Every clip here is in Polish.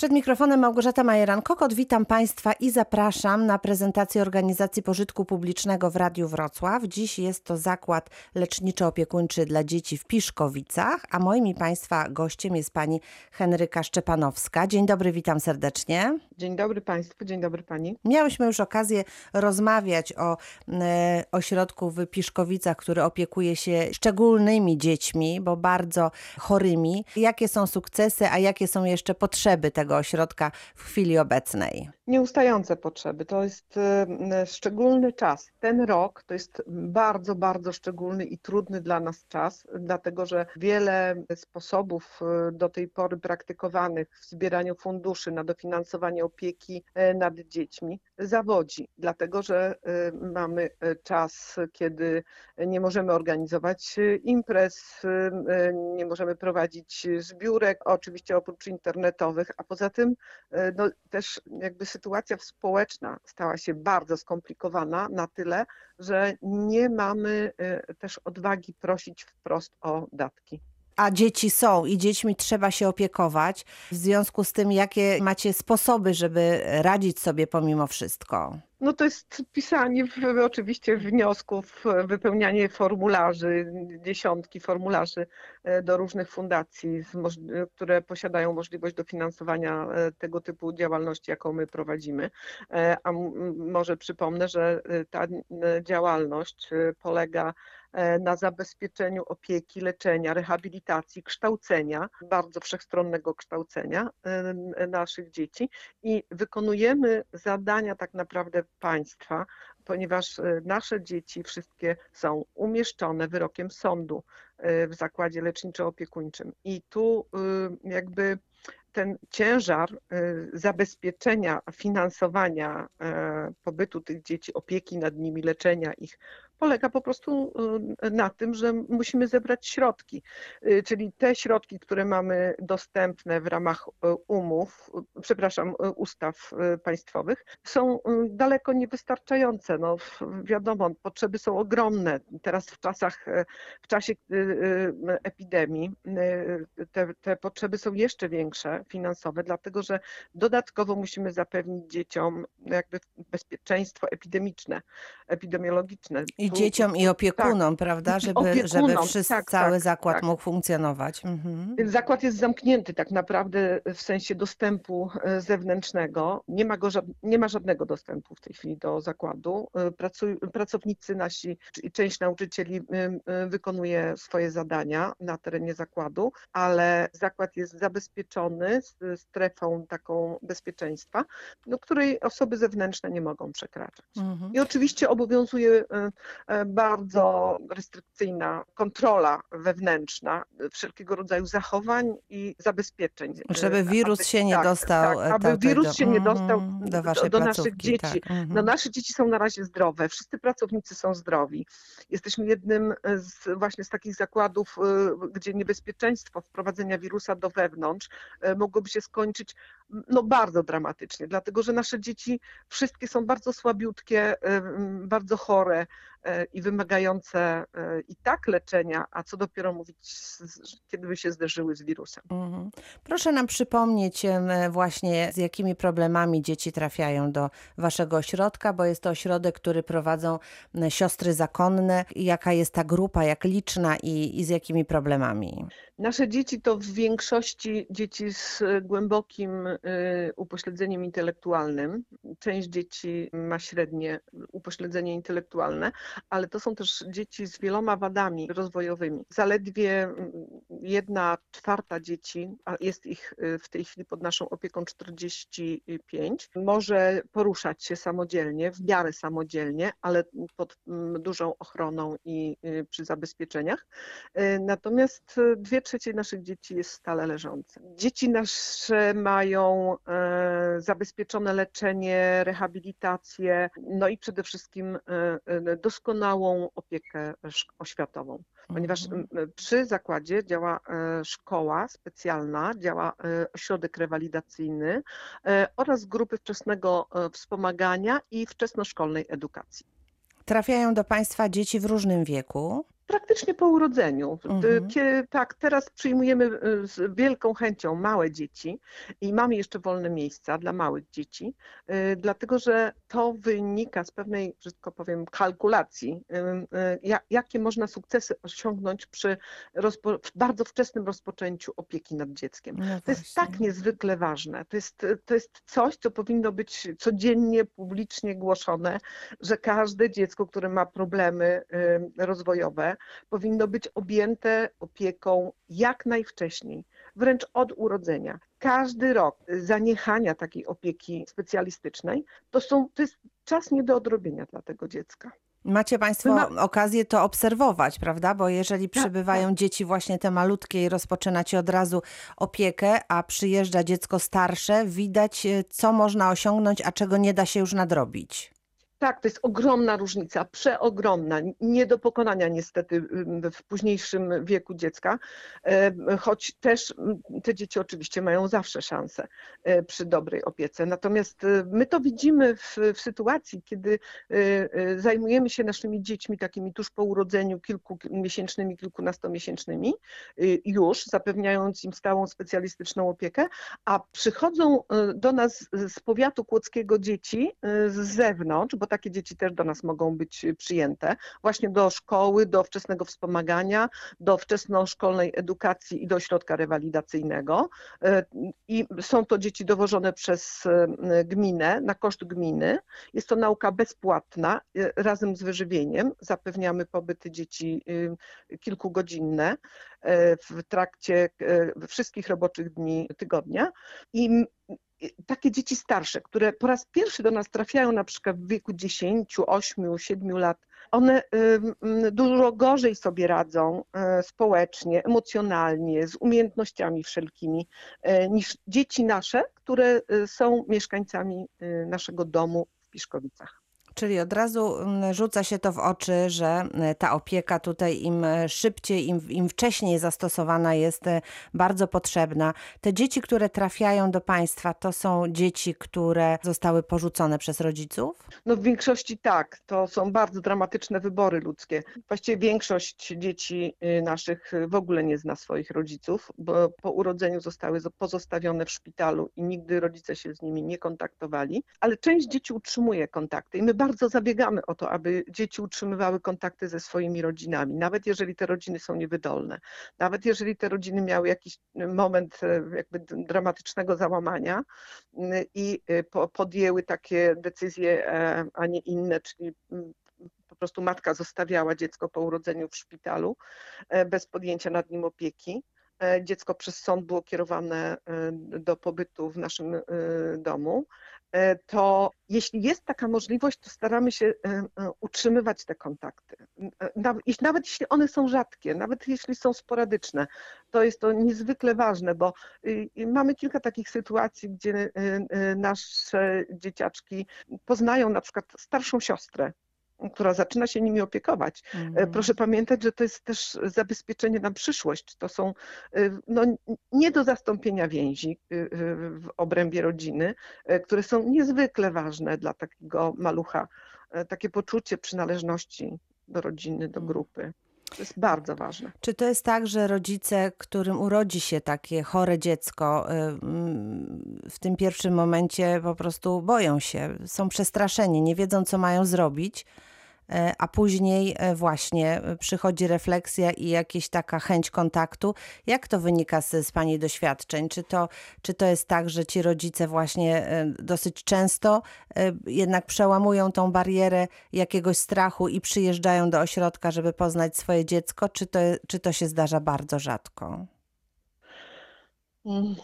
Przed mikrofonem Małgorzata Majeran-Kokot. Witam Państwa i zapraszam na prezentację organizacji pożytku publicznego w Radiu Wrocław. Dziś jest to zakład leczniczo-opiekuńczy dla dzieci w Piszkowicach, a moim i Państwa gościem jest pani Henryka Szczepanowska. Dzień dobry, witam serdecznie. Dzień dobry Państwu, dzień dobry Pani. Miałyśmy już okazję rozmawiać o e, ośrodku w Piszkowicach, który opiekuje się szczególnymi dziećmi, bo bardzo chorymi. Jakie są sukcesy, a jakie są jeszcze potrzeby tego ośrodka w chwili obecnej? Nieustające potrzeby. To jest e, szczególny czas. Ten rok to jest bardzo, bardzo szczególny i trudny dla nas czas, dlatego że wiele sposobów e, do tej pory praktykowanych w zbieraniu funduszy na dofinansowanie opieki e, nad dziećmi zawodzi, dlatego że mamy czas, kiedy nie możemy organizować imprez, nie możemy prowadzić zbiórek, oczywiście oprócz internetowych, a poza tym no, też jakby sytuacja społeczna stała się bardzo skomplikowana na tyle, że nie mamy też odwagi prosić wprost o datki a dzieci są i dziećmi trzeba się opiekować. W związku z tym, jakie macie sposoby, żeby radzić sobie pomimo wszystko? No to jest pisanie w, oczywiście wniosków, wypełnianie formularzy, dziesiątki formularzy e, do różnych fundacji, które posiadają możliwość dofinansowania e, tego typu działalności, jaką my prowadzimy. E, a może przypomnę, że ta działalność polega na zabezpieczeniu opieki, leczenia, rehabilitacji, kształcenia, bardzo wszechstronnego kształcenia naszych dzieci i wykonujemy zadania tak naprawdę państwa, ponieważ e, nasze dzieci wszystkie są umieszczone wyrokiem sądu e, w zakładzie leczniczo-opiekuńczym. I tu e, jakby ten ciężar zabezpieczenia, finansowania pobytu tych dzieci, opieki nad nimi, leczenia ich polega po prostu y, na tym, że musimy zebrać środki, y, czyli te środki, które mamy dostępne w ramach y, umów, przepraszam, ustaw państwowych, są daleko niewystarczające. No, wiadomo, potrzeby są ogromne. Teraz w czasach, w czasie epidemii te, te potrzeby są jeszcze większe finansowe, dlatego że dodatkowo musimy zapewnić dzieciom jakby bezpieczeństwo epidemiczne, epidemiologiczne. I dzieciom i opiekunom, tak. prawda? Żeby, opiekunom, żeby wszyscy, tak, cały tak, zakład tak. mógł funkcjonować. Mhm. Zakład jest zamknięty tak naprawdę w sensie dostępu e, zewnętrznego. Nie ma, go, nie ma żadnego dostępu w tej chwili do zakładu. E, pracuj, pracownicy nasi i część nauczycieli e, wykonuje swoje zadania na terenie zakładu, ale zakład jest zabezpieczony strefą taką bezpieczeństwa, do której osoby zewnętrzne nie mogą przekraczać. Mhm. I oczywiście obowiązuje bardzo restrykcyjna kontrola wewnętrzna wszelkiego rodzaju zachowań i zabezpieczeń. Żeby e, wirus aby, się nie tak, dostał. Tak, aby wirus się nie dostał do, do, do naszych dzieci. Tak. No, nasze dzieci są na razie zdrowe, wszyscy pracownicy są zdrowi. Jesteśmy jednym z właśnie z takich zakładów, e, gdzie niebezpieczeństwo wprowadzenia wirusa do wewnątrz mogłoby się skończyć no, bardzo dramatycznie, dlatego że nasze dzieci wszystkie są bardzo słabiutkie, bardzo chore, E, i wymagające e, i tak leczenia, a co dopiero mówić, kiedy by się zderzyły z wirusem. Mhm. Proszę nam przypomnieć właśnie, z jakimi problemami dzieci trafiają do Waszego ośrodka, bo jest to ośrodek, który prowadzą siostry zakonne. Jaka jest ta grupa, jak liczna i, i z jakimi problemami? Nasze dzieci to w większości dzieci z głębokim upośledzeniem intelektualnym. Część dzieci ma średnie upośledzenie intelektualne, ale to są też dzieci z wieloma wadami rozwojowymi. Zaledwie mm, jedna czwarta dzieci, a jest ich y, w tej chwili pod naszą opieką 45, może poruszać się samodzielnie, w miarę samodzielnie, ale pod mm, dużą ochroną i y, przy zabezpieczeniach. Natomiast dwie trzecie naszych dzieci jest stale leżące. Dzieci nasze mają e, zabezpieczone leczenie, rehabilitację, no i przede wszystkim e, e, doskonałą opiekę oświatową. Ponieważ mhm. przy zakładzie działa szkoła specjalna, działa ośrodek rewalidacyjny oraz grupy wczesnego wspomagania i wczesnoszkolnej edukacji. Trafiają do Państwa dzieci w różnym wieku. Praktycznie po urodzeniu. Mhm. Kie- Tak, teraz przyjmujemy y, z wielką chęcią małe dzieci i mamy jeszcze wolne miejsca dla małych dzieci, y, dlatego że to wynika z pewnej, brzydko powiem, kalkulacji, y, y, ja- jakie można sukcesy osiągnąć przy bardzo wczesnym rozpoczęciu opieki nad dzieckiem. No To jest tak niezwykle ważne. To jest, to jest coś, co powinno być codziennie publicznie głoszone, że każde dziecko, które ma problemy y, rozwojowe, powinno być objęte opieką jak najwcześniej, wręcz od urodzenia. Każdy rok zaniechania takiej opieki specjalistycznej to, są, to jest czas nie do odrobienia dla tego dziecka. Macie Państwo ma- okazję to obserwować, prawda? Bo jeżeli Tak, przybywają dzieci właśnie te malutkie i rozpoczynacie od razu opiekę, a przyjeżdża dziecko starsze, widać e, co można osiągnąć, a czego nie da się już nadrobić. Tak, to jest ogromna różnica, przeogromna, nie do pokonania niestety w późniejszym wieku dziecka, em, choć też te dzieci oczywiście mają zawsze szansę e, przy dobrej opiece. Natomiast e, my to widzimy w, w sytuacji, kiedy e, e, zajmujemy się naszymi dziećmi takimi tuż po urodzeniu, kilkumiesięcznymi, kilkunastomiesięcznymi, już zapewniając im stałą specjalistyczną opiekę, a przychodzą e, do nas z powiatu kłodzkiego dzieci e, z zewnątrz, bo takie dzieci też do nas mogą być przyjęte, właśnie do szkoły, do wczesnego wspomagania, do wczesnoszkolnej edukacji i do ośrodka rewalidacyjnego. E, I są to dzieci dowożone przez e, gminę, na koszt gminy. Jest to nauka bezpłatna, razem z wyżywieniem. Zapewniamy pobyty dzieci kilkugodzinne w trakcie wszystkich roboczych dni tygodnia. I takie dzieci starsze, które po raz pierwszy do nas trafiają na przykład w wieku 10, 8, 7 lat, one ym, dużo gorzej sobie radzą e, społecznie, emocjonalnie, z umiejętnościami wszelkimi niż dzieci nasze, które są mieszkańcami naszego domu w Piszkowicach. Czyli od razu mm, rzuca się to w oczy, że e, ta opieka tutaj im e, szybciej, im, im wcześniej zastosowana jest e, bardzo potrzebna. Te dzieci, które trafiają do Państwa, to są dzieci, które zostały porzucone przez rodziców? No w większości tak, to są bardzo dramatyczne wybory ludzkie. Właściwie większość dzieci y, naszych y, w ogóle nie zna swoich rodziców, bo po urodzeniu zostały zo- pozostawione w szpitalu i nigdy rodzice się z nimi nie kontaktowali, ale część dzieci utrzymuje kontakty i my bardzo zabiegamy o to, aby dzieci utrzymywały kontakty ze swoimi rodzinami, nawet jeżeli te rodziny są niewydolne, nawet jeżeli te rodziny miały jakiś y, moment e, jakby dramatycznego załamania, y, i po- podjęły takie decyzje, e, a nie inne, czyli mm, po prostu matka zostawiała dziecko po urodzeniu w szpitalu e, bez podjęcia nad nim opieki. E, Dziecko przez sąd było kierowane e, do pobytu w naszym e, domu. E, To jeśli jest taka możliwość, to staramy się e, e, utrzymywać te kontakty. Nawet jeśli one są rzadkie, nawet jeśli są sporadyczne, to jest to niezwykle ważne, bo y, y, mamy kilka takich sytuacji, gdzie y, nasze dzieciaczki poznają na przykład starszą siostrę, która zaczyna się nimi opiekować. E, Mhm. Proszę pamiętać, że to jest też zabezpieczenie na przyszłość. To są y, no, nie do zastąpienia więzi y, w obrębie rodziny, e, które są niezwykle ważne dla takiego malucha. E, Takie poczucie przynależności do rodziny, do Mm. grupy. To jest bardzo ważne. Czy to jest tak, że rodzice, którym urodzi się takie chore dziecko, w tym pierwszym momencie po prostu boją się, są przestraszeni, nie wiedzą, co mają zrobić, e, a później e, właśnie e, przychodzi refleksja i jakaś taka chęć kontaktu. Jak to wynika z, z Pani doświadczeń? Czy to, czy to jest tak, że ci rodzice właśnie e, dosyć często e, jednak przełamują tą barierę jakiegoś strachu i przyjeżdżają do ośrodka, żeby poznać swoje dziecko, czy to, czy to się zdarza bardzo rzadko? Mm.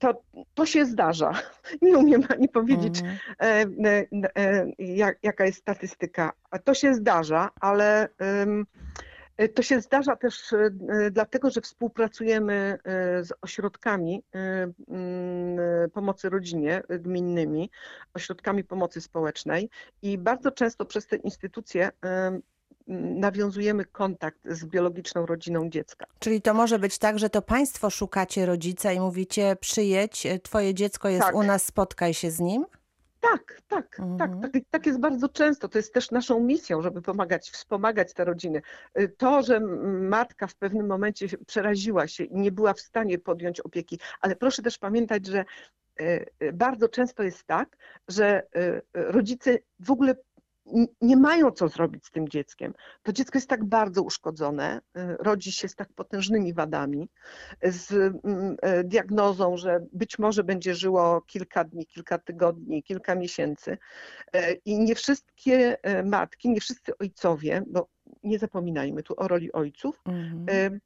To, to się zdarza. Nie umiem ani powiedzieć, Mhm. e, e, e, jak, jaka jest statystyka. To się zdarza, ale to się zdarza też dlatego, że współpracujemy z ośrodkami pomocy rodzinie gminnymi, ośrodkami pomocy społecznej i bardzo często przez te instytucje nawiązujemy kontakt z biologiczną rodziną dziecka. Czyli to może być tak, że to państwo szukacie rodzica i mówicie przyjedź, e, twoje dziecko jest Tak. u nas, spotkaj się z nim? Tak, tak, tak, Mhm. tak, tak jest bardzo często. To jest też naszą misją, żeby pomagać, wspomagać te rodziny. Y, To, że matka w pewnym momencie przeraziła się i nie była w stanie podjąć opieki, ale proszę też pamiętać, że y, y, bardzo często jest tak, że rodzice w ogóle nie mają co zrobić z tym dzieckiem. To dziecko jest tak bardzo uszkodzone, y, rodzi się z tak potężnymi wadami, z mm, e, diagnozą, że być może będzie żyło kilka dni, kilka tygodni, kilka miesięcy. E, I nie wszystkie matki, nie wszyscy ojcowie, bo nie zapominajmy tu o roli ojców, Mhm.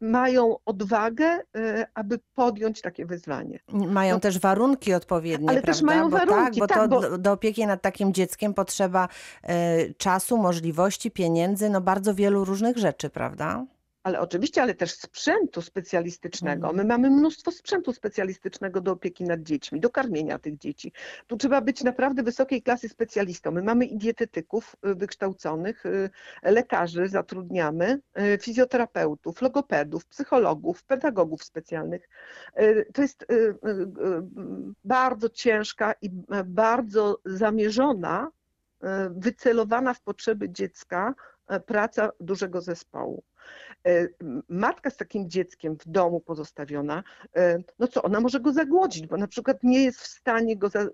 Mają odwagę, e, aby podjąć takie wyzwanie. Mają No, też warunki odpowiednie, ale prawda? też mają bo tak, warunki, bo to tak, bo do, do opieki nad takim dzieckiem potrzeba e, czasu, możliwości, pieniędzy, no bardzo wielu różnych rzeczy, prawda? Ale oczywiście, ale też sprzętu specjalistycznego. Mhm. My mamy mnóstwo sprzętu specjalistycznego do opieki nad dziećmi, do karmienia tych dzieci. Tu trzeba być naprawdę wysokiej klasy specjalistą. My mamy i dietetyków y, wykształconych, y, lekarzy zatrudniamy, y, fizjoterapeutów, logopedów, psychologów, pedagogów specjalnych. To jest bardzo ciężka i bardzo zamierzona, wycelowana w potrzeby dziecka praca dużego zespołu. E, Matka z takim dzieckiem w domu pozostawiona, e, no co, ona może go zagłodzić, bo na przykład nie jest w stanie go za-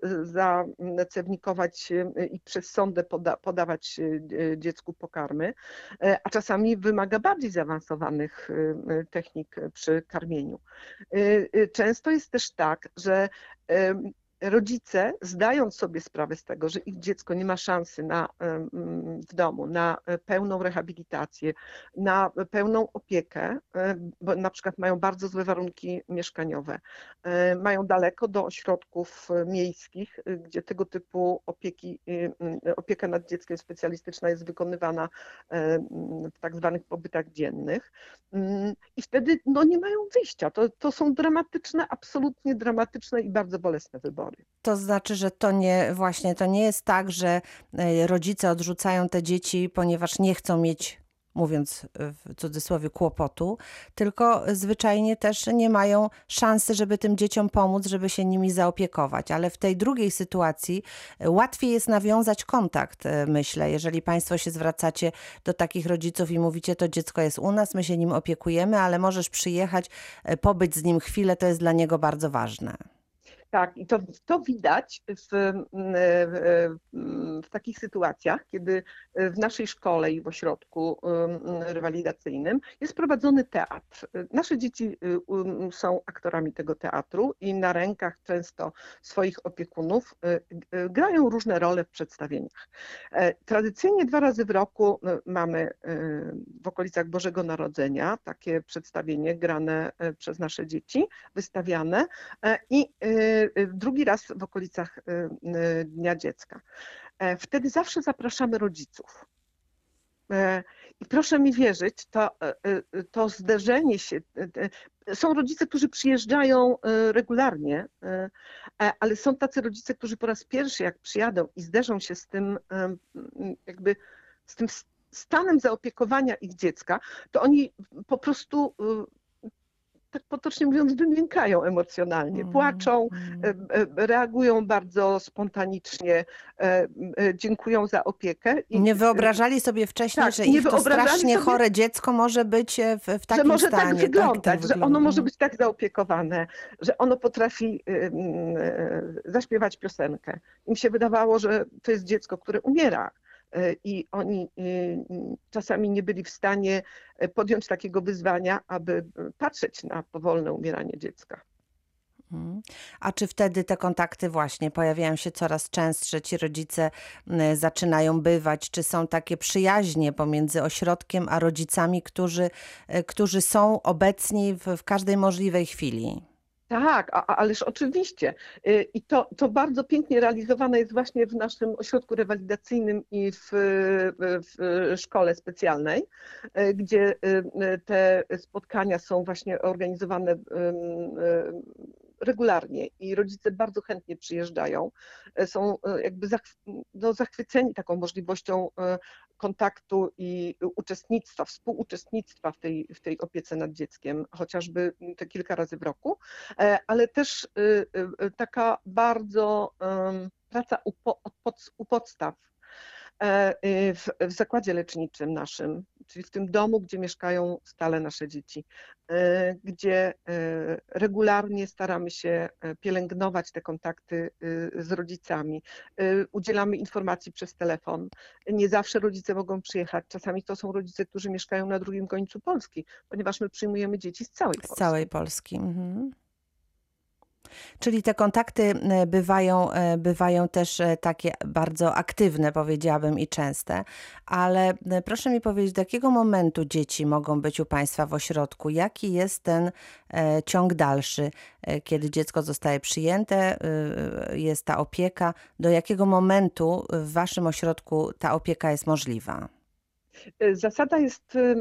zacewnikować e, i przez sondę poda, podawać e, dziecku pokarmy, e, a czasami wymaga bardziej zaawansowanych e, technik przy karmieniu. E, e, Często jest też tak, że e, rodzice, zdając sobie sprawę z tego, że ich dziecko nie ma szansy na, w domu na pełną rehabilitację, na pełną opiekę, e, bo na przykład mają bardzo złe warunki mieszkaniowe, e, mają daleko do ośrodków e, miejskich, gdzie tego typu opieki, opieka nad dzieckiem specjalistyczna jest wykonywana w tak zwanych pobytach dziennych. Mm, I wtedy no, nie mają wyjścia. To, to są dramatyczne, absolutnie dramatyczne i bardzo bolesne wybory. To znaczy, że to nie, właśnie to nie jest tak, że e, rodzice odrzucają te dzieci, ponieważ nie chcą mieć, mówiąc w cudzysłowie, kłopotu, tylko zwyczajnie też nie mają szansy, żeby tym dzieciom pomóc, żeby się nimi zaopiekować. Ale w tej drugiej sytuacji e, łatwiej jest nawiązać kontakt, e, myślę. Jeżeli Państwo się zwracacie do takich rodziców i mówicie, to dziecko jest u nas, my się nim opiekujemy, ale możesz przyjechać, e, pobyć z nim chwilę, to jest dla niego bardzo ważne. Tak, i to, to widać w, mm, w, w takich sytuacjach, kiedy w naszej szkole i w ośrodku mm, rewalidacyjnym jest prowadzony teatr. Nasze dzieci um, są aktorami tego teatru i na rękach często swoich opiekunów y, y, grają różne role w przedstawieniach. E, Tradycyjnie dwa razy w roku y, mamy w okolicach Bożego Narodzenia takie przedstawienie grane przez nasze dzieci, wystawiane e, i drugi raz w okolicach y, y, Dnia Dziecka. E, Wtedy zawsze zapraszamy rodziców. E, I proszę mi wierzyć, to, e, to zderzenie się. Są rodzice, którzy przyjeżdżają regularnie, ale są tacy rodzice, którzy po raz pierwszy, jak przyjadą i zderzą się z tym, jakby z tym stanem zaopiekowania ich dziecka, to oni po prostu y, tak potocznie mówiąc, wymiękają emocjonalnie, płaczą, Mm. e, e, reagują bardzo spontanicznie, e, dziękują za opiekę. I, Nie wyobrażali sobie wcześniej, Tak, że nie ich to strasznie sobie- chore dziecko może być w, w że takim może stanie. tak wyglądać, że ono może wygląda. być tak zaopiekowane, że ono potrafi zaśpiewać piosenkę. Im się wydawało, że to jest dziecko, które umiera. E, I oni y, czasami nie byli w stanie e, podjąć takiego wyzwania, aby e, patrzeć na powolne umieranie dziecka. Mhm. A czy wtedy te kontakty właśnie pojawiają się coraz częstsze, ci rodzice zaczynają bywać, czy są takie przyjaźnie pomiędzy ośrodkiem a rodzicami, którzy, e, którzy są obecni w, w każdej możliwej chwili? Tak, a, ależ oczywiście. Y, I to, to bardzo pięknie realizowane jest właśnie w naszym ośrodku rewalidacyjnym i w, w, szkole specjalnej, y, gdzie y, te spotkania są właśnie organizowane regularnie i rodzice bardzo chętnie przyjeżdżają. Y, Są y, jakby no, zachwyceni taką możliwością y, kontaktu i uczestnictwa, współuczestnictwa w tej, w tej opiece nad dzieckiem, chociażby te kilka razy w roku. E, ale też taka bardzo praca u, u podstaw e, w, w zakładzie leczniczym naszym, czyli w tym domu, gdzie mieszkają stale nasze dzieci, e, gdzie e, regularnie staramy się e, pielęgnować te kontakty y, z rodzicami. E, Udzielamy informacji przez telefon. Nie zawsze rodzice mogą przyjechać. Czasami to są rodzice, którzy mieszkają na drugim końcu Polski, ponieważ my przyjmujemy dzieci z całej Z Polski. całej Polski. Mhm. Czyli te kontakty e, bywają, e, bywają też e, takie bardzo aktywne, powiedziałabym, i częste. Ale proszę mi powiedzieć, do jakiego momentu dzieci mogą być u Państwa w ośrodku? Jaki jest ten ciąg dalszy, kiedy dziecko zostaje przyjęte, jest ta opieka? Do jakiego momentu w Waszym ośrodku ta opieka jest możliwa? Y, Zasada jest y, y,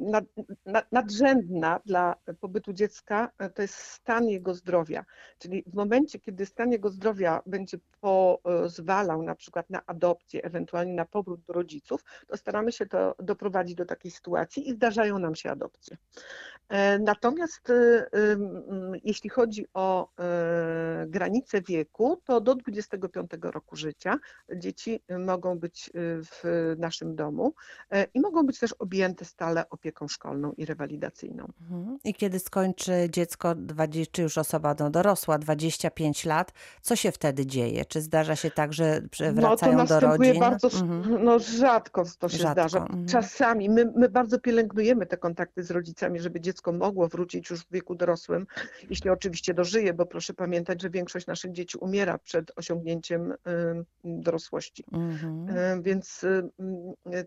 nad, nad, nadrzędna dla pobytu dziecka, to jest stan jego zdrowia. Czyli w momencie, kiedy stan jego zdrowia będzie pozwalał na przykład na adopcję, ewentualnie na powrót do rodziców, to staramy się to doprowadzić do takiej sytuacji i zdarzają nam się adopcje. E, Natomiast jeśli chodzi o granice wieku, to do 25 roku życia dzieci mogą być w naszym domu i mogą być też objęte stale opieką szkolną i rewalidacyjną. Mhm. I kiedy skończy dziecko, 20, czy już osoba no, dorosła, 25 lat, co się wtedy dzieje? Czy zdarza się tak, że że No to wracają do rodzin? bardzo, Mhm. no rzadko to się Rzadko, zdarza. mhm. Czasami my, my bardzo pielęgnujemy te kontakty z rodzicami, żeby dziecko mogło wrócić już w wieku dorosłym, jeśli oczywiście dożyje, bo proszę pamiętać, że większość naszych dzieci umiera przed osiągnięciem dorosłości. Mhm. E, Więc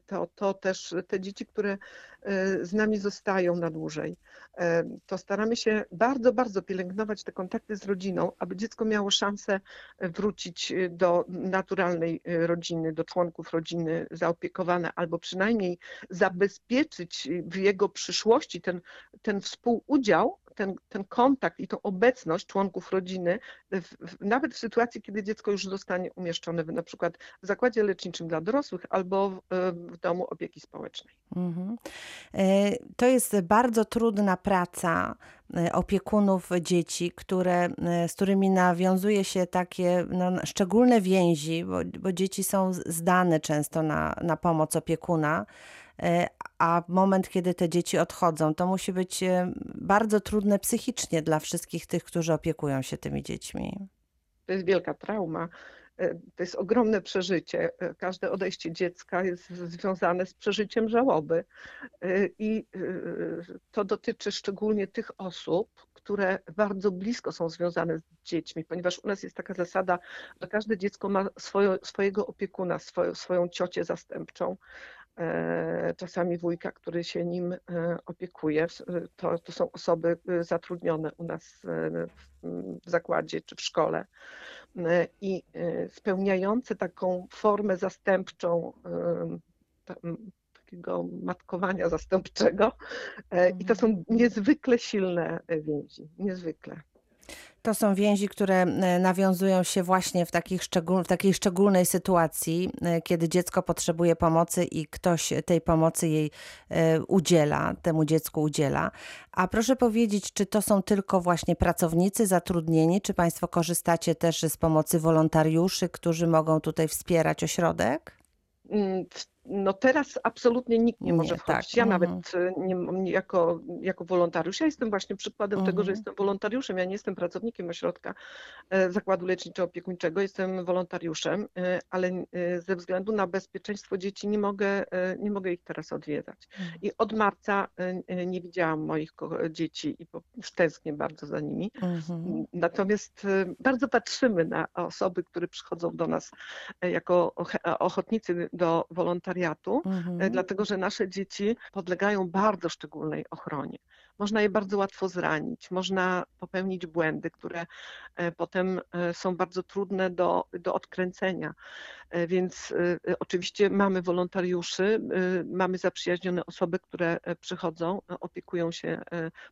to, to też te dzieci, które e, z nami zostają na dłużej, e, to staramy się bardzo, bardzo pielęgnować te kontakty z rodziną, aby dziecko miało szansę wrócić y, do naturalnej rodziny, do członków rodziny zaopiekowane, albo przynajmniej zabezpieczyć w jego przyszłości ten, ten współudział, ten, ten kontakt i tą obecność członków rodziny, w, w, nawet w sytuacji, kiedy dziecko już zostanie umieszczone w, na przykład w zakładzie leczniczym dla dorosłych albo w, w domu opieki społecznej. Mhm. E, To jest bardzo trudna praca e, opiekunów dzieci, które, e, z którymi nawiązuje się takie no, szczególne więzi, bo, bo dzieci są zdane często na, na pomoc opiekuna, a moment, kiedy te dzieci odchodzą, to musi być e, bardzo trudne psychicznie dla wszystkich tych, którzy opiekują się tymi dziećmi. To jest wielka trauma. e, To jest ogromne przeżycie. E, Każde odejście dziecka jest związane z przeżyciem żałoby. I to dotyczy szczególnie tych osób, które bardzo blisko są związane z dziećmi, ponieważ u nas jest taka zasada, że każde dziecko ma swoje, swojego opiekuna, swoją, swoją ciocię zastępczą. E, Czasami wujka, który się nim e, opiekuje. E, To, to są osoby zatrudnione u nas w zakładzie czy w szkole i spełniające taką formę zastępczą takiego matkowania zastępczego. I to są niezwykle silne więzi, niezwykle. To są więzi, które e, nawiązują się właśnie w, takich szczegól, w takiej szczególnej sytuacji, e, kiedy dziecko potrzebuje pomocy i ktoś tej pomocy jej e, udziela, temu dziecku udziela. A proszę powiedzieć, czy to są tylko właśnie pracownicy zatrudnieni, czy Państwo korzystacie też z pomocy wolontariuszy, którzy mogą tutaj wspierać ośrodek? Mm, No teraz absolutnie nikt nie Nie, może tak, wchodzić. Ja mhm. nawet e, nie, nie, jako, jako wolontariusz, ja jestem właśnie przykładem tego, że Mhm. jestem wolontariuszem. Ja nie jestem pracownikiem ośrodka e, zakładu leczniczo-opiekuńczego, jestem wolontariuszem, e, ale e, ze względu na bezpieczeństwo dzieci nie mogę, nie mogę ich teraz odwiedzać. Mhm. I od marca nie widziałam moich dzieci i tęsknię bardzo za nimi. Mhm. Natomiast bardzo patrzymy na osoby, które przychodzą do nas jako och- ochotnicy do wolontariatu, e, Mhm. dlatego że nasze dzieci podlegają bardzo szczególnej ochronie. Można je bardzo łatwo zranić, można popełnić błędy, które e, potem e, są bardzo trudne do, do odkręcenia. E, Więc e, oczywiście mamy wolontariuszy, e, mamy zaprzyjaźnione osoby, które przychodzą, opiekują się,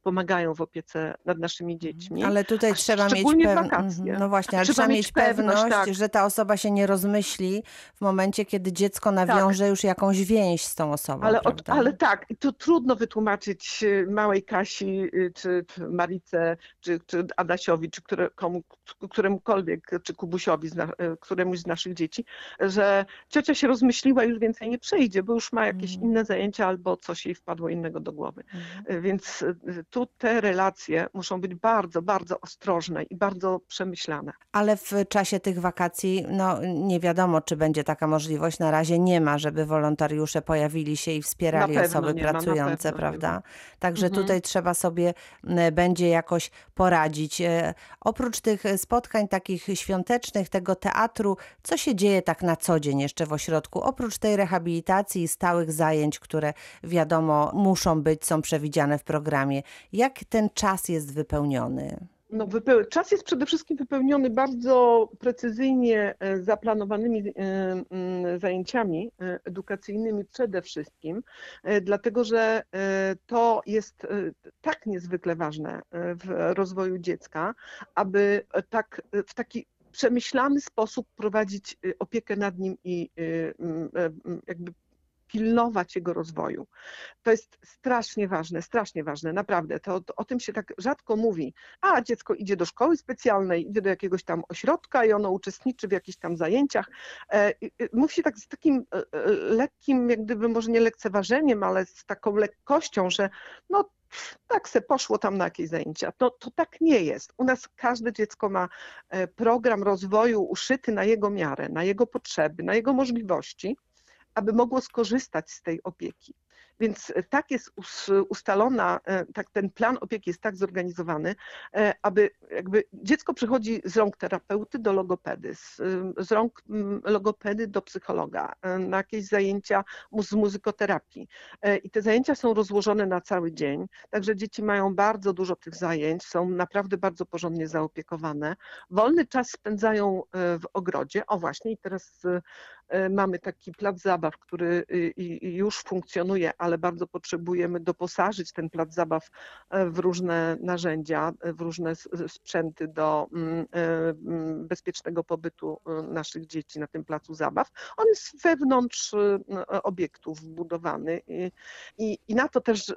pomagają w opiece nad naszymi dziećmi. Ale tutaj A trzeba mieć pewność. wakacje. No właśnie, Trzeba mieć pewność, pewność, tak. że ta osoba się nie rozmyśli w momencie, kiedy dziecko nawiąże już jakąś więź z tą osobą. Ale, od, ale tak, i to trudno wytłumaczyć małej Kasi, Kasi, y, czy Marice, czy, czy Adasiowi, czy które, komu, któremukolwiek, czy Kubusiowi, któremuś z naszych dzieci, że ciocia się rozmyśliła już więcej nie przejdzie, bo już ma jakieś Mhm. inne zajęcia albo coś jej wpadło innego do głowy. Mhm. Więc y, tu te relacje muszą być bardzo, bardzo ostrożne i bardzo przemyślane. Ale w czasie tych wakacji, no nie wiadomo, czy będzie taka możliwość. Na razie nie ma, żeby wolontariusze pojawili się i wspierali osoby ma, pracujące, nie prawda? ma. Także Mhm. tutaj trzeba sobie będzie jakoś poradzić. E, Oprócz tych spotkań takich świątecznych, tego teatru, co się dzieje tak na co dzień jeszcze w ośrodku? Oprócz tej rehabilitacji i stałych zajęć, które wiadomo muszą być, są przewidziane w programie. Jak ten czas jest wypełniony? No, czas jest przede wszystkim wypełniony bardzo precyzyjnie e, zaplanowanymi e, mm, zajęciami e, edukacyjnymi przede wszystkim, dlatego że to jest tak niezwykle ważne w rozwoju dziecka, aby tak w taki przemyślany sposób prowadzić e, opiekę nad nim i e, mm, e, mm, jakby pilnować jego rozwoju. To jest strasznie ważne, strasznie ważne, naprawdę. To, to o tym się tak rzadko mówi. A dziecko idzie do szkoły specjalnej, idzie do jakiegoś tam ośrodka i ono uczestniczy w jakichś tam zajęciach. E, Mówi się tak z takim e, e, lekkim, jak gdyby może nie lekceważeniem, ale z taką lekkością, że no tak se poszło tam na jakieś zajęcia. No to tak nie jest. U nas każde dziecko ma e, program rozwoju uszyty na jego miarę, na jego potrzeby, na jego możliwości aby mogło skorzystać z tej opieki. Więc e, tak jest us- ustalona, e, tak ten plan opieki jest tak zorganizowany, e, aby jakby dziecko przychodzi z rąk terapeuty do logopedy, z, z rąk logopedy do psychologa, na jakieś zajęcia z muzykoterapii. I te zajęcia są rozłożone na cały dzień, także dzieci mają bardzo dużo tych zajęć, są naprawdę bardzo porządnie zaopiekowane. Wolny czas spędzają w ogrodzie. O właśnie, i teraz mamy taki plac zabaw, który y, już funkcjonuje, ale bardzo potrzebujemy doposażyć ten plac zabaw e, w różne narzędzia, e, w różne sprzęty do mm, e, mm, bezpiecznego pobytu e, naszych dzieci na tym placu zabaw. On jest wewnątrz e, obiektu wbudowany i, i, i na to też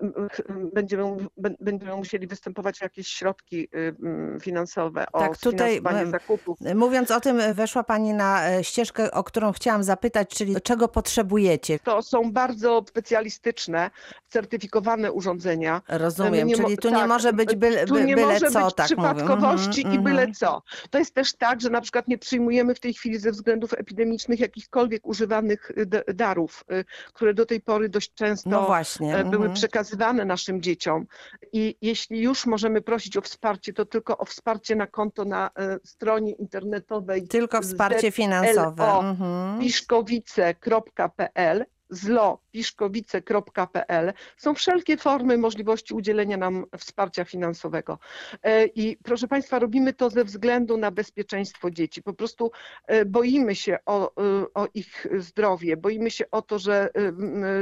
będziemy, bę- będziemy musieli występować jakieś środki y, finansowe, o Tak, tutaj, zakupów. Mówiąc o tym, weszła Pani na e, ścieżkę, o którą chciałam zapytać, czyli czego potrzebujecie? To są bardzo specjalistyczne, certyfikowane urządzenia. Rozumiem, nie mo- czyli tu nie tak, może być byle, Tu nie byle może co, być tak mówię. przypadkowości Mhm, i byle mhm. co. To jest też tak, że na przykład nie przyjmujemy w tej chwili ze względów epidemicznych jakichkolwiek używanych y, darów, y, które do tej pory dość często No e, były mhm. przekazywane naszym dzieciom. I jeśli już możemy prosić o wsparcie, to tylko o wsparcie na konto na e, stronie internetowej Tylko wsparcie ZLO finansowe. Mhm. piszkowice.pl zlo piszkowice.pl są wszelkie formy możliwości udzielenia nam wsparcia finansowego. E, I proszę Państwa, robimy to ze względu na bezpieczeństwo dzieci. Po prostu e, boimy się o, e, o ich zdrowie, boimy się o to, że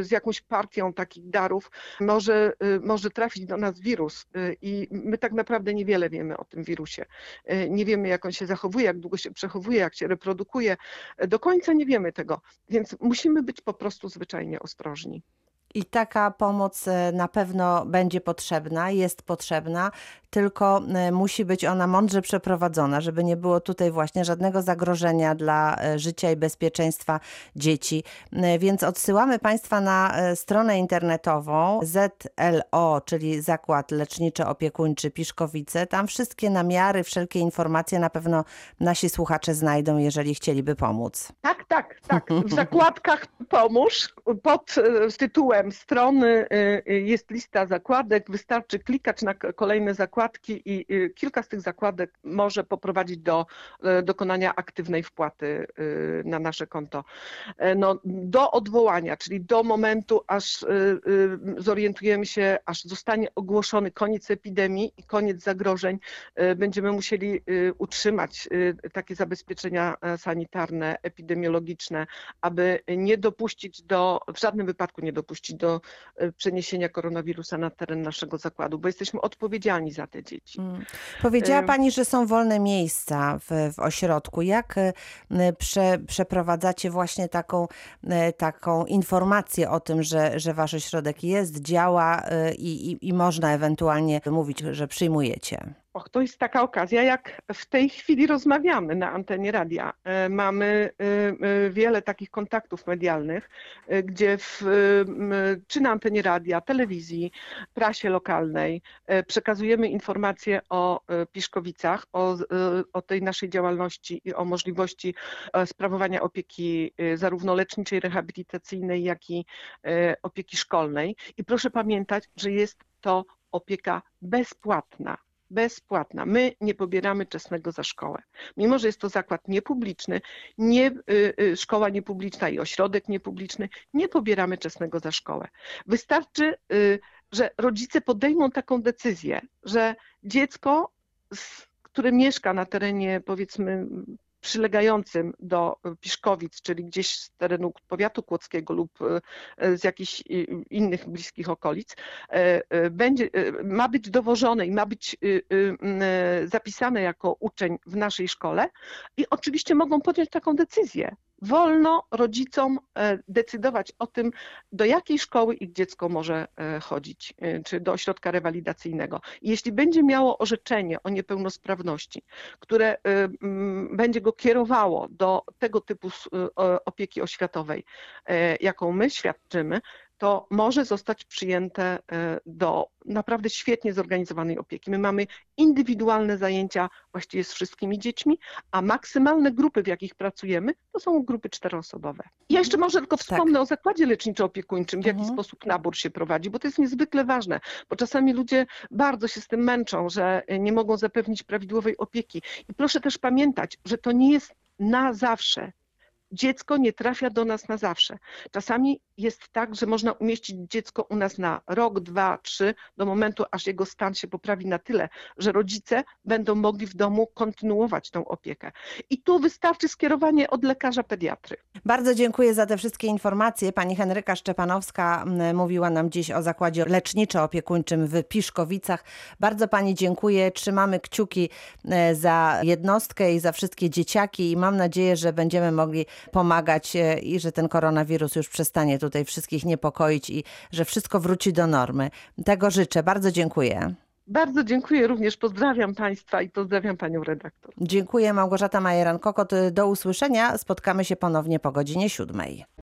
z jakąś partią takich darów może, może trafić do nas wirus i my tak naprawdę niewiele wiemy o tym wirusie. Nie wiemy, jak on się zachowuje, jak długo się przechowuje, jak się reprodukuje. Do końca nie wiemy tego, więc musimy być po prostu zwyczajnie ostrożni. I taka pomoc e, na pewno będzie potrzebna, jest potrzebna, tylko e, musi być ona mądrze przeprowadzona, żeby nie było tutaj właśnie żadnego zagrożenia dla e, życia i bezpieczeństwa dzieci. Więc odsyłamy Państwa na stronę internetową ZLO, czyli Zakład Leczniczo-Opiekuńczy Piszkowice. Tam wszystkie namiary, wszelkie informacje na pewno nasi słuchacze znajdą, jeżeli chcieliby pomóc. Tak, tak, tak. W zakładkach pomóż pod e, tytułem strony e, jest lista zakładek. Wystarczy klikać na kolejne zakładki i e, kilka z tych zakładek może poprowadzić do dokonania aktywnej wpłaty na nasze konto. E, No, do odwołania, czyli do momentu, aż zorientujemy się, aż zostanie ogłoszony koniec epidemii i koniec zagrożeń, będziemy musieli utrzymać takie zabezpieczenia e, sanitarne, epidemiologiczne, aby nie dopuścić do, w żadnym wypadku nie dopuścić do e, przeniesienia koronawirusa na teren naszego zakładu, bo jesteśmy odpowiedzialni za te dzieci. Mm. Powiedziała Ym. Pani, że są wolne miejsca w, w ośrodku. Jak e, prze, przeprowadzacie właśnie taką, e, taką informację o tym, że, że Wasz ośrodek jest, działa e, i, i, i można ewentualnie mówić, że przyjmujecie? Och, to jest taka okazja, jak w tej chwili rozmawiamy na antenie radia. E, Mamy e, e, wiele takich kontaktów medialnych, gdzie w, czy na antenie radia, telewizji, prasie lokalnej przekazujemy informacje o Piszkowicach, o, o tej naszej działalności i o możliwości sprawowania opieki zarówno leczniczej, rehabilitacyjnej, jak i opieki szkolnej. I proszę pamiętać, że jest to opieka bezpłatna bezpłatna. My nie pobieramy czesnego za szkołę. Mimo, że jest to zakład niepubliczny, nie, y, y, szkoła niepubliczna i ośrodek niepubliczny, nie pobieramy czesnego za szkołę. Wystarczy, y, że rodzice podejmą taką decyzję, że dziecko, które mieszka na terenie powiedzmy przylegającym do Piszkowic, czyli gdzieś z terenu powiatu kłodzkiego lub y, z jakichś innych bliskich okolic, e, e, będzie, e, ma być dowożone i ma być y, y, m, e, zapisane jako uczeń w naszej szkole i oczywiście mogą podjąć taką decyzję. Wolno rodzicom e, decydować o tym, do jakiej szkoły ich dziecko może e, chodzić, e, czy do ośrodka rewalidacyjnego. Jeśli będzie miało orzeczenie o niepełnosprawności, które będzie go kierowało do tego typu opieki oświatowej, jaką my świadczymy, to może zostać przyjęte e, do naprawdę świetnie zorganizowanej opieki. My mamy indywidualne zajęcia właściwie z wszystkimi dziećmi, a maksymalne grupy, w jakich pracujemy, to są grupy czteroosobowe. Ja jeszcze może tylko wspomnę o zakładzie leczniczo-opiekuńczym, w jaki Mhm. sposób nabór się prowadzi, bo to jest niezwykle ważne, bo czasami ludzie bardzo się z tym męczą, że nie mogą zapewnić prawidłowej opieki. I proszę też pamiętać, że to nie jest na zawsze. Dziecko nie trafia do nas na zawsze. Czasami jest tak, że można umieścić dziecko u nas na rok, dwa, trzy, do momentu, aż jego stan się poprawi na tyle, że rodzice będą mogli w domu kontynuować tą opiekę. I tu wystarczy skierowanie od lekarza pediatry. Bardzo dziękuję za te wszystkie informacje. Pani Henryka Szczepanowska mówiła nam dziś o zakładzie leczniczo-opiekuńczym w Piszkowicach. Bardzo Pani dziękuję. Trzymamy kciuki e, za jednostkę i za wszystkie dzieciaki i mam nadzieję, że będziemy mogli pomagać e, i że ten koronawirus już przestanie tutaj wszystkich niepokoić i że wszystko wróci do normy. Tego życzę. Bardzo dziękuję. Bardzo dziękuję również, pozdrawiam Państwa i pozdrawiam Panią redaktor. Dziękuję Małgorzata Majeran-Kokot. Do usłyszenia. Spotkamy się ponownie po godzinie siódmej.